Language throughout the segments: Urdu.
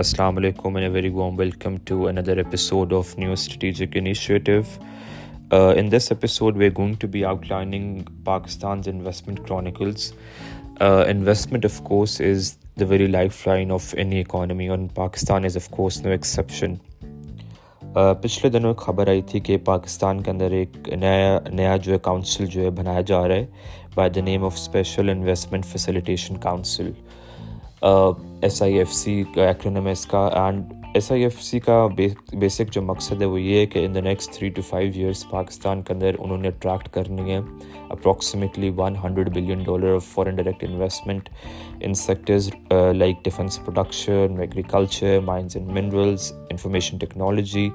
السلام علیکم and a very warm welcome to another episode of new strategic initiative in this episode we going to be outlining Pakistan's investment chronicles investment of course is the very lifeline of any economy and Pakistan is of course no exception پچھلے دنوں ایک خبر آئی تھی کہ پاکستان کے اندر ایک نیا نیا جو ہے کاؤنسل جو ہے بنایا جا رہا ہے by the name of special investment facilitation council S I F C کا اس کا and S I F C کا بیسک جو مقصد ہے وہ یہ ہے کہ in the next three to five years Pakistan کے اندر انہوں نے اٹریکٹ کرنی ہے approximately one hundred billion dollar of foreign direct investment in sectors like defence production agriculture mines and minerals information technology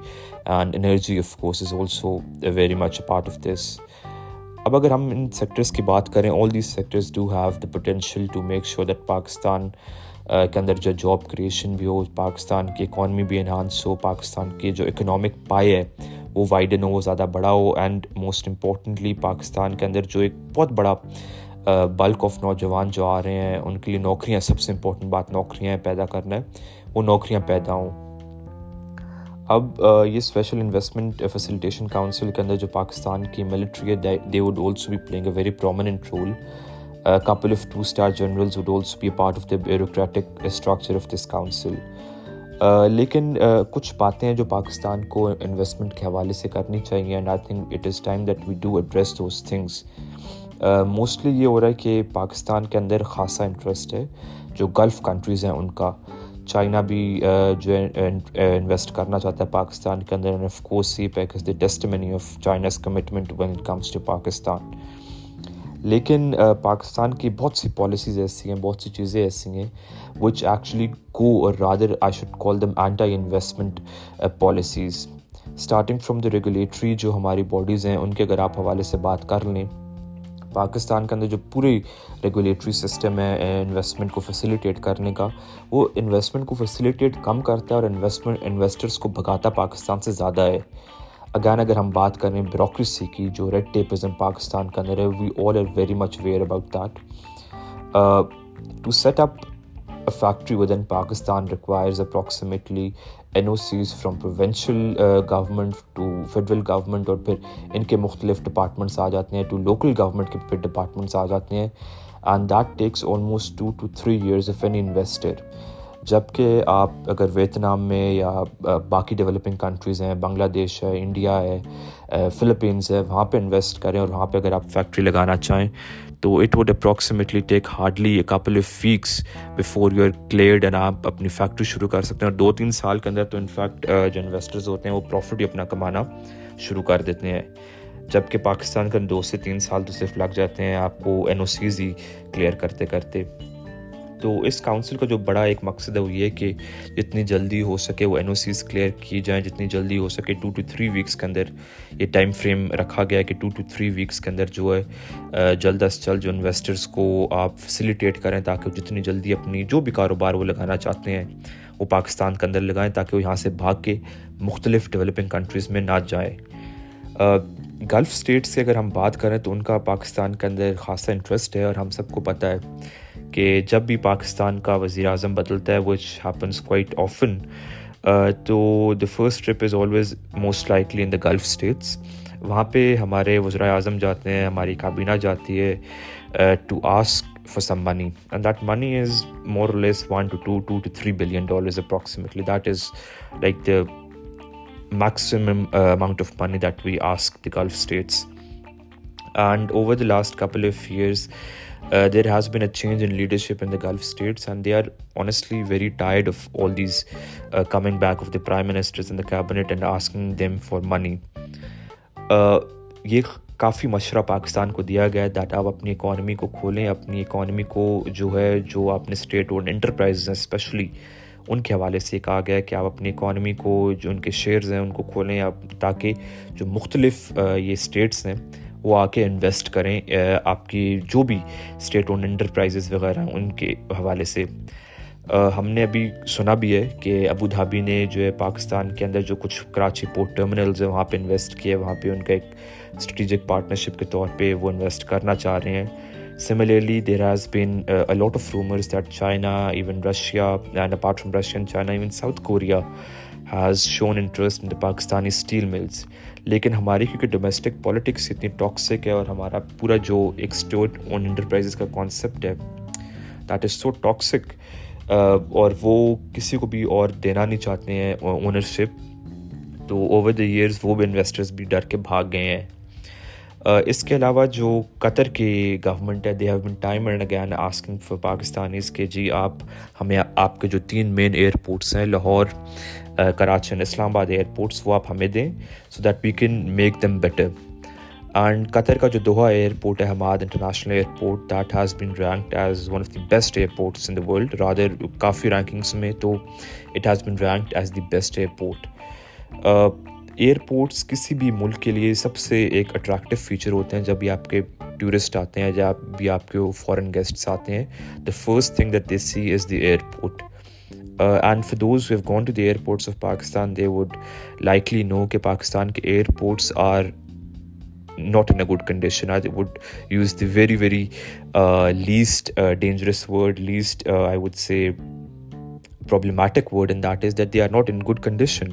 and energy of course is also very much part of this اب اگر ہم ان سیکٹرس کی بات کریں all these sectors do have the potential to make sure that Pakistan کے اندر جو جاب کریشن بھی ہو پاکستان کی اکانمی بھی انہانس ہو پاکستان کے جو اکنامک پائے ہے وہ وائڈن ہو زیادہ بڑا ہو اینڈ موسٹ امپورٹنٹلی پاکستان کے اندر جو ایک بہت بڑا بلک uh, آف نوجوان جو آ رہے ہیں ان کے لیے نوکریاں سب سے امپورٹنٹ بات نوکریاں پیدا کرنا ہے وہ نوکریاں پیدا ہوں اب یہ اسپیشل انویسٹمنٹ فیسلٹیشن کاؤنسل کے اندر جو پاکستان کی ملٹری ہے they would also be playing a very prominent role couple of two star generals would also be part of the bureaucratic structure of this council لیکن کچھ باتیں ہیں جو پاکستان کو انویسٹمنٹ کے حوالے سے کرنی چاہیے and I think it is time that we do address those things mostly یہ ہو رہا ہے کہ پاکستان کے اندر خاصا انٹرسٹ ہے جو گلف کنٹریز ہیں ان کا چائنا بھی جو انویسٹ کرنا چاہتا ہے پاکستان کے اندر of of course is commitment it comes to Pakistan لیکن پاکستان کی بہت سی پالیسیز ایسی ہیں بہت سی چیزیں ایسی ہیں which actually go or rather I should call them anti investment policies starting from the regulatory جو ہماری باڈیز ہیں ان کے اگر آپ حوالے سے بات کر لیں پاکستان کے اندر جو پوری ریگولیٹری سسٹم ہے انویسٹمنٹ کو فیسیلیٹیٹ کرنے کا وہ انویسٹمنٹ کو فیسیلیٹیٹ کم کرتا ہے اور انویسٹمنٹ انویسٹرس کو بھگاتا پاکستان سے زیادہ ہے اگین اگر ہم بات کریں بیوروکریسی کی جو ریڈ ٹیپزم پاکستان کے اندر ہے we all are very much aware about that to set up factory with Pakistan requires approximately N O Cs from provincial government to federal government اور پھر ان کے مختلف ڈپارٹمنٹس آ جاتے ہیں ڈپارٹمنٹس آ جاتے ہیں and that takes almost two two three years of an investor جبکہ آپ اگر ویتنام میں یا باقی ڈیولپنگ کنٹریز ہیں بنگلہ دیش ہے انڈیا ہے فلپینس ہے وہاں پہ انویسٹ کریں اور وہاں پہ اگر آپ فیکٹری لگانا چاہیں تو it would approximately take hardly a couple of weeks before you are cleared and آپ اپنی فیکٹری شروع کر سکتے ہیں اور دو تین سال کے اندر تو انفیکٹ جو انویسٹرز ہوتے ہیں وہ پروفٹ ہی اپنا کمانا شروع کر دیتے ہیں جبکہ پاکستان کے دو سے تین سال تو صرف لگ جاتے ہیں آپ کو این او سیز ہی کلیئر کرتے کرتے تو اس کاؤنسل کا جو بڑا ایک مقصد ہے وہ یہ کہ جتنی جلدی ہو سکے وہ این او سیز کلیئر کی جائیں جتنی جلدی ہو سکے ٹو ٹو تھری ویکس کے اندر یہ ٹائم فریم رکھا گیا ہے کہ ٹو ٹو تھری ویکس کے اندر جو ہے جلد از جلد جو انویسٹرس کو آپ فیسیلیٹیٹ کریں تاکہ وہ جتنی جلدی اپنی جو بھی کاروبار وہ لگانا چاہتے ہیں وہ پاکستان کے اندر لگائیں تاکہ وہ یہاں سے بھاگ کے مختلف ڈیولپنگ کنٹریز میں نہ جائیں گلف اسٹیٹ سے اگر ہم بات کریں تو ان کا پاکستان کے اندر خاصا انٹرسٹ ہے اور ہم سب کو پتہ ہے کہ جب بھی پاکستان کا وزیر اعظم بدلتا ہے وچ ہیپنس کوائٹ آفن تو the first trip is always most likely in the gulf states وہاں پہ ہمارے وزرائے اعظم جاتے ہیں ہماری کابینہ جاتی ہے to ask for some money and that money is more less one two two two two three billion dollars approximately that is like the maximum amount of money that we ask the Gulf states and over the last couple of years there has been a change in leadership in the Gulf states and they are honestly very tired of all these coming back of the prime ministers in cabinet and asking them for money یہ کافی مشورہ پاکستان کو دیا گیا ہے دیٹ آپ اپنی اکانومی کو کھولیں اپنی اکانومی کو جو ہے جو آپ نے اسٹیٹ اون انٹرپرائز ہیں اسپیشلی ان کے حوالے سے کہا گیا ہے کہ آپ اپنی اکانومی کو جو ان کے شیئرز ہیں ان کو کھولیں آپ تاکہ جو مختلف uh, یہ اسٹیٹس ہیں وہ آ کے انویسٹ کریں آپ کی جو بھی اسٹیٹ اون انٹرپرائزز وغیرہ ہیں ان کے حوالے سے ہم نے ابھی سنا بھی ہے کہ ابو دھابی نے جو ہے پاکستان کے اندر جو کچھ کراچی پورٹ ٹرمنلز ہیں وہاں پہ انویسٹ کیے وہاں پہ ان کا ایک اسٹریٹجک پارٹنرشپ کے طور پہ وہ انویسٹ کرنا چاہ رہے ہیں similarly there has been a lot of rumours that China even Russia and apart from Russia and China even South Korea has shown interest in the Pakistani steel mills لیکن ہماری کیونکہ ڈومیسٹک پولیٹکس اتنی ٹاکسک ہے اور ہمارا پورا جو ایک اسٹیٹ اون انٹرپرائز کا کانسیپٹ ہے دیٹ از سو ٹاکسک اور وہ کسی کو بھی اور دینا نہیں چاہتے ہیں اونرشپ تو اوور دا ایئرز وہ بھی انویسٹرز بھی ڈر کے بھاگ گئے ہیں اس کے علاوہ جو قطر کی گورنمنٹ ہے they have been time and again asking for Pakistanis کہ جی آپ ہمیں آپ کے جو تین مین ایئرپورٹس ہیں لاہور کراچی اینڈ اسلام آباد ایئرپورٹس وہ آپ ہمیں دیں so that we can make them better and Qatar کا جو دوہا ایئرپورٹ ہے Hamad international airport that has been ranked as one of the best airports in the world rather coffee rankings میں تو it has been ranked as the best airport airports کسی بھی ملک کے لیے سب سے ایک اٹریکٹیو فیچر ہوتے ہیں جب بھی آپ کے ٹورسٹ آتے ہیں یا آپ کے فارن گیسٹس آتے ہیں the first thing that they see is the airport and for those have gone to the airports of Pakistan they would likely know کہ پاکستان کے airports are not in a good condition I would use the very very least dangerous word least I would say problematic word in that is that they are not in good condition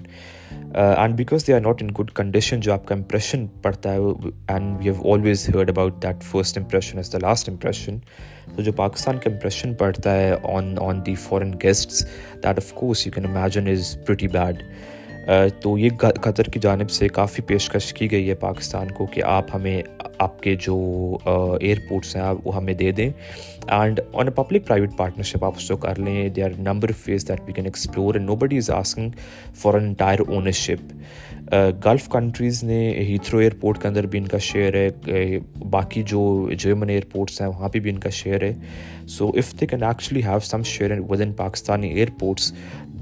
and because they are not in good condition جو آپ کا امپریشن پڑتا ہے and we have always heard about that first impression is the last impression تو جو پاکستان کا امپریشن پڑتا ہے on on the foreign guests that of course you can imagine is pretty bad تو یہ قطر کی جانب سے کافی پیشکش کی گئی ہے پاکستان کو کہ آپ ہمیں آپ کے جو ایئرپورٹس ہیں وہ ہمیں دے دیں and on a public private partnership آپ اس کو کر لیں they are number of ways that we can explore nobody is asking for an entire ownership Gulf countries نے ہیتھرو ایئرپورٹ کے اندر بھی ان کا شیئر ہے باقی جو جرمن ایئرپورٹس ہیں وہاں پہ بھی ان کا شیئر ہے so if they can actually have some share within Pakistani airports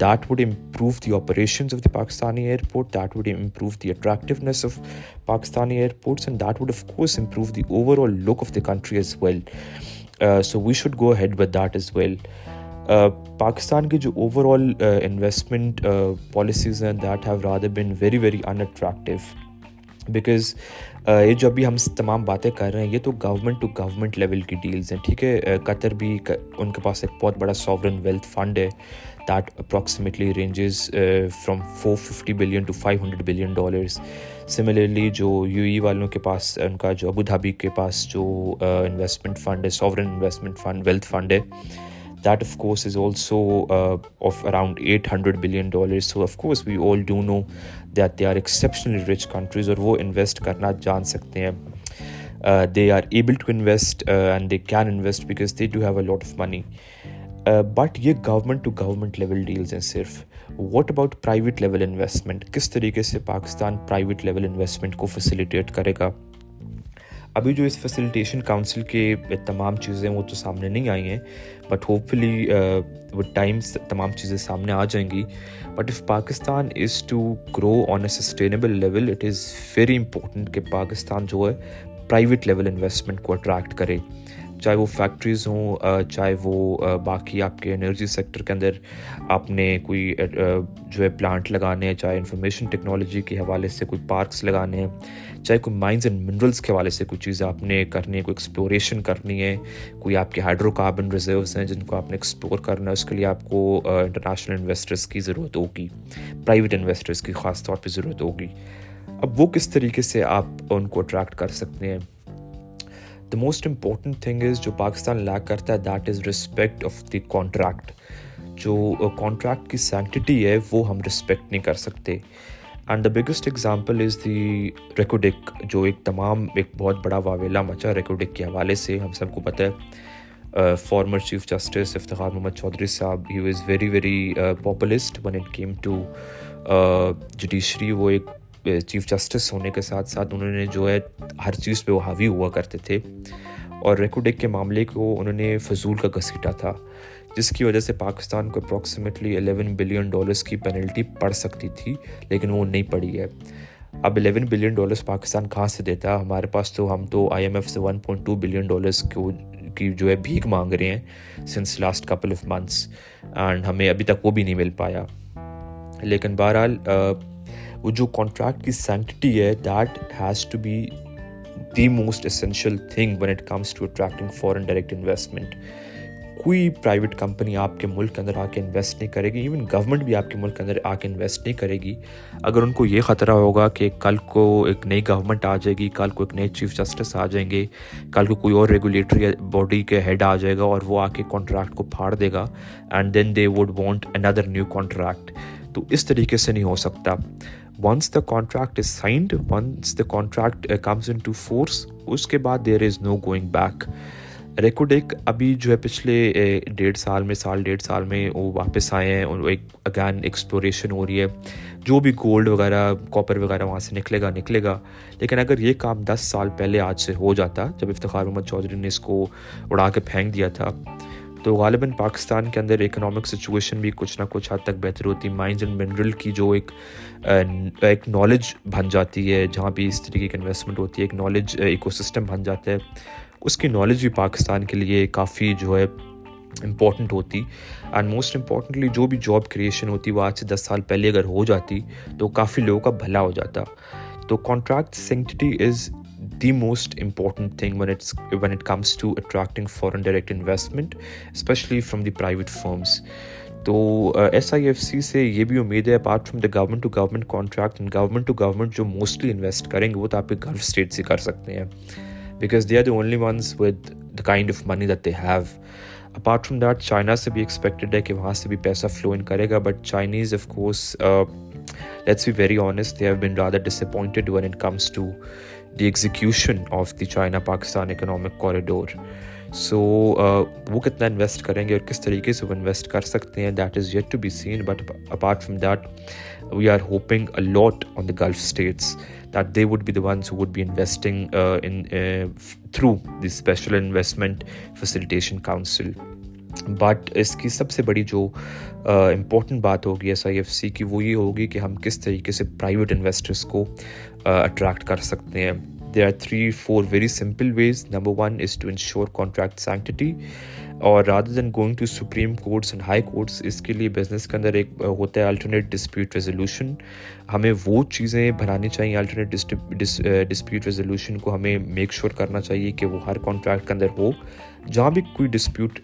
that would improve the operations of the Pakistani airport that would improve the attractiveness of Pakistani airports and that would, of course improve the overall look of the country as well so we should go ahead with that as well Pakistan کے جو اوور آل انویسٹمنٹ پالیسیز ہیں that have rather been very very interactive because یہ جو ابھی ہم تمام باتیں کر رہے ہیں یہ تو گورنمنٹ ٹو گورنمنٹ لیول کی ڈیلز ہیں ٹھیک ہے قطر بھی ان کے پاس ایک بہت بڑا ساورن ویلتھ فنڈ ہے that approximately ranges from four fifty billion to five hundred billion dollars similarly جو یو ای e والوں کے پاس ان کا جو ابو دھابی کے پاس جو انویسٹمنٹ فنڈ ہے sovereign investment fund wealth fund ہے that of course is also of around eight hundred billion dollars course we all know that they are exceptionally rich countries اور وہ انویسٹ کرنا جان سکتے ہیں they are able to invest and they can invest because they do have a lot of money but یہ government to government level deals ہیں صرف what about private level investment کس طریقے سے پاکستان پرائیویٹ لیول انویسٹمنٹ کو فیسیلیٹیٹ کرے گا ابھی جو اس فیسیلیٹیشن کاؤنسل کے تمام چیزیں وہ تو سامنے نہیں آئی ہیں بٹ ہوپ فلی وہ ٹائم تمام چیزیں سامنے آ جائیں گی but if Pakistan is to grow on a sustainable level it is very important کہ پاکستان جو ہے پرائیویٹ لیول انویسٹمنٹ کو اٹریکٹ کرے چاہے وہ فیکٹریز ہوں چاہے وہ باقی آپ کے انرجی سیکٹر کے اندر آپ نے کوئی جو ہے پلانٹ لگانے ہیں چاہے انفارمیشن ٹیکنالوجی کے حوالے سے کوئی پارکس لگانے ہیں چاہے کوئی مائنز اینڈ منرلس کے حوالے سے کوئی چیزیں آپ نے کرنی ہے کوئی ایکسپلوریشن کرنی ہے کوئی آپ کے ہائیڈرو کاربن ریزروس ہیں جن کو آپ نے ایکسپلور کرنا ہے اس کے لیے آپ کو انٹرنیشنل انویسٹرس کی ضرورت ہوگی پرائیویٹ انویسٹرس کی خاص طور پہ ضرورت ہوگی اب وہ کس طریقے سے آپ ان کو اٹریکٹ کر سکتے ہیں the most important thing is جو پاکستان لیک کرتا ہے that is respect of the contract جو کانٹریکٹ uh, کی سینٹیٹی ہے وہ ہم رسپیکٹ نہیں کر سکتے and the biggest example is the Reko Diq جو ایک تمام ایک بہت بڑا واویلا مچا ریکوڈک کے حوالے سے ہم سب کو پتہ ہے former chief justice Iftikhar Muhammad Chaudhry sahib he is very very populist one it came to judiciary وہ ایک چیف جسٹس ہونے کے ساتھ ساتھ انہوں نے جو ہے ہر چیز پہ وہ حاوی ہوا کرتے تھے اور ریکوڈ ایک کے معاملے کو انہوں نے فضول کا گھسیٹا تھا جس کی وجہ سے پاکستان کو اپروکسیمیٹلی الیون بلین ڈالرس کی پینلٹی پڑ سکتی تھی لیکن وہ نہیں پڑی ہے اب الیون بلین ڈالرس پاکستان کہاں سے دیتا ہمارے پاس تو ہم تو آئی ایم ایف سے one point two billion dollars کو کی جو ہے بھیک مانگ رہے ہیں since last couple of months and ہمیں ابھی تک وہ بھی نہیں مل پایا لیکن بہرحال وہ جو کانٹریکٹ کی سینکٹی ہے that has to be the most essential thing when it comes to attracting foreign direct investment کوئی پرائیویٹ کمپنی آپ کے ملک کے اندر آ کے انویسٹ نہیں کرے گی ایون گورنمنٹ بھی آپ کے ملک کے اندر آ کے انویسٹ نہیں کرے گی اگر ان کو یہ خطرہ ہوگا کہ کل کو ایک نئی گورنمنٹ آ جائے گی کل کو ایک نئے چیف جسٹس آ جائیں گے کل کو کوئی اور ریگولیٹری باڈی کے ہیڈ آ جائے گا اور وہ آ کے کانٹریکٹ کو پھاڑ دے گا and then they would want another new contract تو اس طریقے سے نہیں ہو سکتا once the contract is signed once the contract comes into force اس کے بعد there is no going back Reko Diq ایک ابھی جو ہے پچھلے ڈیڑھ سال میں سال ڈیڑھ سال میں وہ واپس آئے ہیں اور ایک اگین ایکسپلوریشن ہو رہی ہے جو بھی گولڈ وغیرہ کاپر وغیرہ وہاں سے نکلے گا نکلے گا لیکن اگر یہ کام دس سال پہلے آج سے ہو جاتا جب افتخار محمد چودھری نے اس کو اڑا کے پھینک دیا تھا تو غالباً پاکستان کے اندر اکنامک سچویشن بھی کچھ نہ کچھ حد تک بہتر ہوتی مائنز اینڈ منرل کی جو ایک ایک نالج بن جاتی ہے جہاں بھی اس طریقے کی انویسٹمنٹ ہوتی ہے ایک نالج ایکو سسٹم بن جاتا ہے اس کی نالج بھی پاکستان کے لیے کافی جو ہے امپورٹنٹ ہوتی اینڈ موسٹ امپورٹنٹلی جو بھی جاب کریشن ہوتی وہ آج سے دس سال پہلے اگر ہو جاتی تو کافی لوگوں کا بھلا ہو جاتا تو contract sanctity is the most it's when it comes to attracting foreign direct investment especially from the private firms تو ایس آئی ایف سی سے یہ بھی امید ہے apart from the government to government contract government to government جو موسٹلی انویسٹ کریں گے وہ تو آپ کے گلف اسٹیٹ سے کر سکتے ہیں because they are the only ones with the kind of money that they have apart from that China سے بھی ایکسپیکٹڈ ہے کہ وہاں سے بھی پیسہ فلو ان کرے گا but Chinese of course let's be very honest they have been rather this when it comes to the execution of the China Pakistan economic corridor so وہ کتنا انویسٹ کریں گے اور کس طریقے سے وہ انویسٹ کر سکتے ہیں that is yet to be seen but apart from that we are hoping a lot on the Gulf states that they would be the ones would be investing through the special investment facilitation council but اس کی سب سے بڑی جو امپورٹنٹ بات ہوگی ایس آئی ایف سی کی وہ یہ ہوگی کہ ہم کس طریقے سے پرائیویٹ انویسٹرس کو اٹریکٹ کر سکتے ہیں there are three four very simple ways number one is to ensure contract اور rather than going to supreme courts and high courts اس کے لیے بزنس کے اندر ایک ہوتا ہے الٹرنیٹ ڈسپیوٹ ریزولیوشن ہمیں وہ چیزیں بنانی چاہئیں الٹرنیٹ ڈسپیوٹ ریزولیوشن کو ہمیں میک شور کرنا چاہیے کہ وہ ہر کانٹریکٹ کے اندر ہو جہاں بھی کوئی ڈسپیوٹ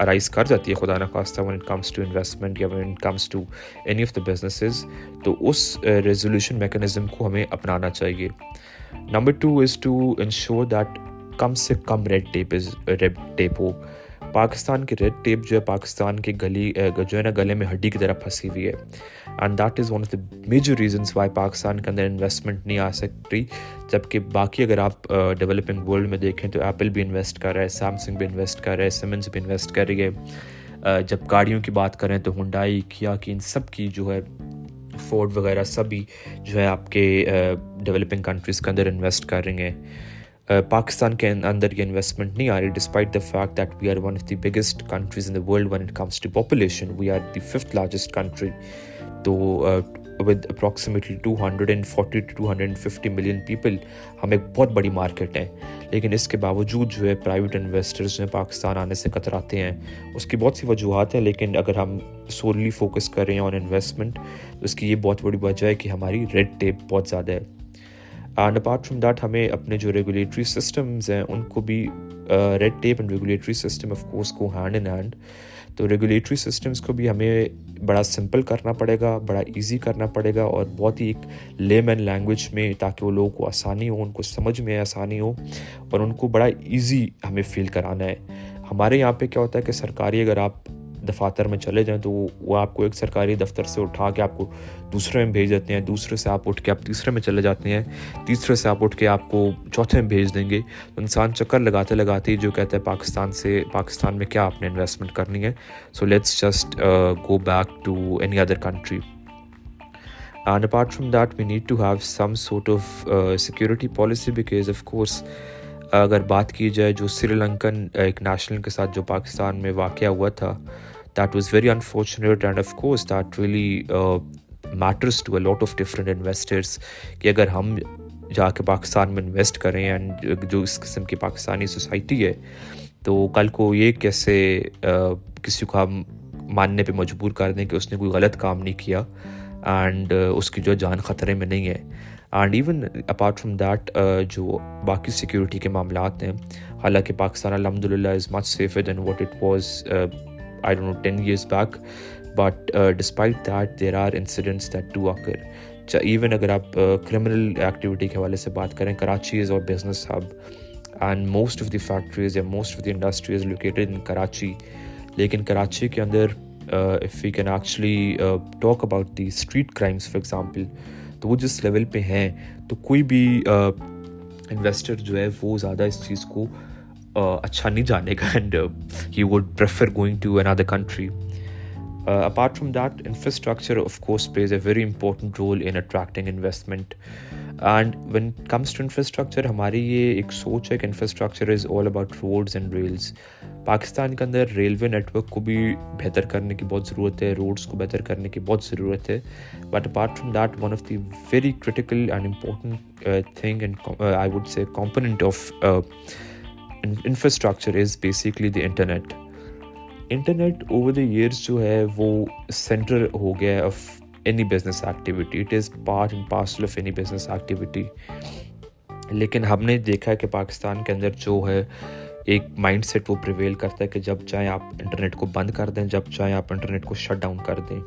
ارائز کر جاتی ہے خدا نخواستہ بزنسز تو اس ریزولیوشن میکانزم کو ہمیں اپنانا چاہیے number two is to ensure that کم سے کم red tape is red tape ہو پاکستان کی ریڈ ٹیپ جو ہے پاکستان کے گلی جو ہے نا گلے میں ہڈی کی طرح پھنسی ہوئی ہے and that is one of the major reasons why Pakistan کے اندر انویسٹمنٹ نہیں آ سکتی جب کہ باقی اگر آپ ڈیولپنگ ورلڈ میں دیکھیں تو ایپل بھی انویسٹ کر رہا ہے سیمسنگ بھی انویسٹ کر رہا ہے سیمنس بھی انویسٹ کر رہی ہے جب گاڑیوں کی بات کریں تو ہنڈائی کیا کی ان سب کی جو ہے فوڈ وغیرہ سبھی جو ہے آپ کے ڈیولپنگ کنٹریز کے اندر انویسٹ کر رہی ہیں پاکستان کے اندر یہ انویسٹمنٹ نہیں آ رہی despite the fact that we are one of the biggest countries in the world when it comes to population we are the fifth largest country تو with approximately two hundred and forty two hundred and fifty million people ہم ایک بہت بڑی مارکیٹ ہے لیکن اس کے باوجود جو ہے پرائیویٹ انویسٹرز ہیں پاکستان آنے سے کتراتے ہیں اس کی بہت سی وجوہات ہیں لیکن اگر ہم سولی فوکس کر رہے ہیں آن انویسٹمنٹ تو اس کی یہ بہت بڑی وجہ ہے کہ ہماری ریڈ ٹیپ بہت زیادہ ہے اینڈ اپارٹ فرام دیٹ ہمیں اپنے جو ریگولیٹری سسٹمز ہیں ان کو بھی red tape and regulatory system of course کو ہینڈ ان ہینڈ تو ریگولیٹری سسٹمس کو بھی ہمیں بڑا سمپل کرنا پڑے گا بڑا ایزی کرنا پڑے گا اور بہت ہی ایک لیم اینڈ لینگویج میں تاکہ وہ لوگوں کو آسانی ہو ان کو سمجھ میں آسانی ہو اور ان کو بڑا ایزی ہمیں فیل کرانا ہے ہمارے یہاں پہ کیا ہوتا ہے کہ سرکاری اگر آپ دفاتر میں چلے جائیں تو وہ آپ کو ایک سرکاری دفتر سے اٹھا کے آپ کو دوسرے میں بھیج دیتے ہیں دوسرے سے آپ اٹھ کے آپ تیسرے میں چلے جاتے ہیں تیسرے سے آپ اٹھ کے آپ کو چوتھے میں بھیج دیں گے تو انسان چکر لگاتے لگاتے ہی جو کہتا ہے پاکستان سے پاکستان میں کیا آپ نے انویسٹمنٹ کرنی ہے so let's just go back to any other country and apart from that we need to have some sort of security policy because of course اگر بات کی جائے جو سری لنکن uh, ایک نیشنل کے ساتھ جو پاکستان میں واقعہ ہوا تھا that was very unfortunate and of course that really matters to a lot of different investors کہ اگر ہم جا کے پاکستان میں انویسٹ کریں اینڈ جو اس قسم کی پاکستانی سوسائٹی ہے تو کل کو یہ کیسے کسی کو ہم ماننے پہ مجبور کر دیں کہ اس نے کوئی غلط کام نہیں کیا اینڈ اس کی جو جان خطرے میں نہیں ہے and even apart from that جو باقی سیکیورٹی کے معاملات ہیں حالانکہ پاکستان الحمد للہ is much safer than what it was I doubt know ten years back but despite that there are incidents that occur even اگر آپ کرمنل ایکٹیویٹی کے حوالے سے بات کریں Karachi is our business hub and most of the factories یا most of the industries located in Karachi لیکن کراچی کے اندر if you can actually talk about the street crimes for example تو وہ جس لیول پہ ہیں تو کوئی بھی انویسٹر جو ہے وہ زیادہ اس چیز کو اچھا نہیں جانے کا and he would prefer going to another country apart from that infrastructure of course plays a very important role in attracting investment and when comes to infrastructure ہماری یہ ایک سوچ ہے کہ infrastructure is all about roads and rails Pakistan کے اندر ریلوے نیٹ ورک کو بھی بہتر کرنے کی بہت ضرورت ہے روڈس کو بہتر کرنے کی بہت ضرورت ہے but apart from that one of the very critical and important thing and I would say component of infrastructure is basically the internet internet over the years جو ہے وہ سینٹر ہو گیا ہے of any business activity it is part and parcel of any business activity لیکن ہم نے دیکھا ہے کہ پاکستان کے اندر جو ہے ایک مائنڈ سیٹ وہ پریویل کرتا ہے کہ جب چاہیں آپ انٹرنیٹ کو بند کر دیں جب چاہیں آپ انٹرنیٹ کو شٹ ڈاؤن کر دیں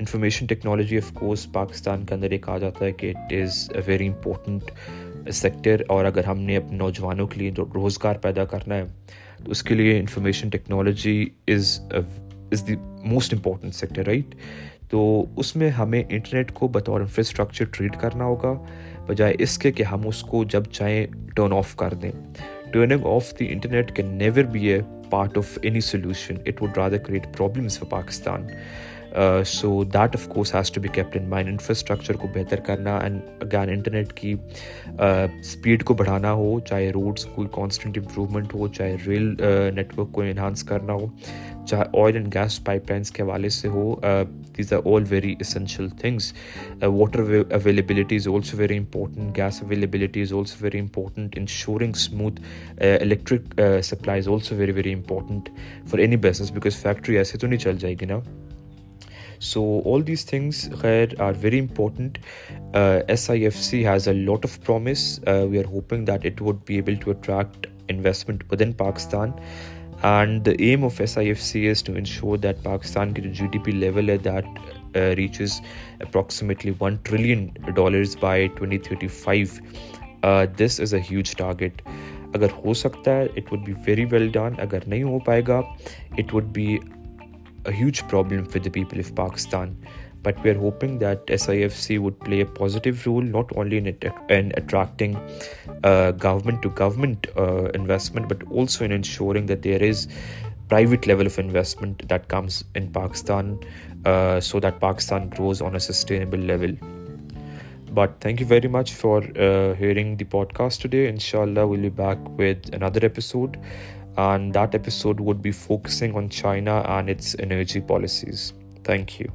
information technology of course Pakistan کے اندر ایک آ جاتا ہے کہ it is a very important sector اور اگر ہم نے اپنے نوجوانوں کے لیے روزگار پیدا کرنا ہے تو اس کے لیے information technology is is the most important sector right تو اس میں ہمیں انٹرنیٹ کو بطور انفراسٹرکچر ٹریٹ کرنا ہوگا بجائے اس کے کہ ہم اس کو جب چاہیں ٹرن آف کر دیں turning off the internet can never be a part of any solution it would rather create problems for Pakistan so that of course has to be kept in mind infrastructure کو بہتر کرنا اینڈ اگین انٹرنیٹ کی اسپیڈ uh, کو بڑھانا ہو چاہے روڈس کوئی کانسٹنٹ امپرومنٹ ہو چاہے ریل نیٹ ورک کو انہانس کرنا ہو چاہے oil and gas pipelines کے حوالے سے ہو these are all very essential things water availability is also very important gas availability is also very important and smooth electric supply is also very very important for any business because factory ایسے تو نہیں چل جائے گی نا سو آل دیز تھنگس خیر are very important S I F C has a lot of promise we are hoping that it would be able to attract investment within Pakistan and the aim of S I F C is to ensure that Pakistan کی جی ڈی پی لیول ہے that reaches approximately one trillion dollars by twenty thirty five this is a huge target اگر ہو سکتا ہے it would be very well done اگر نہیں ہو پائے گا it would be a huge problem for the people of Pakistan. But we are hoping that SIFC would play a positive role, not only in attracting government-to-government uh, uh, investment, but also in ensuring that there is private level of investment that comes in Pakistan, uh, so that Pakistan grows on a sustainable level. But thank you very much for hearing the podcast today. Inshallah, we'll be back with another episode and that episode would be focusing on China and its energy policies. Thank you.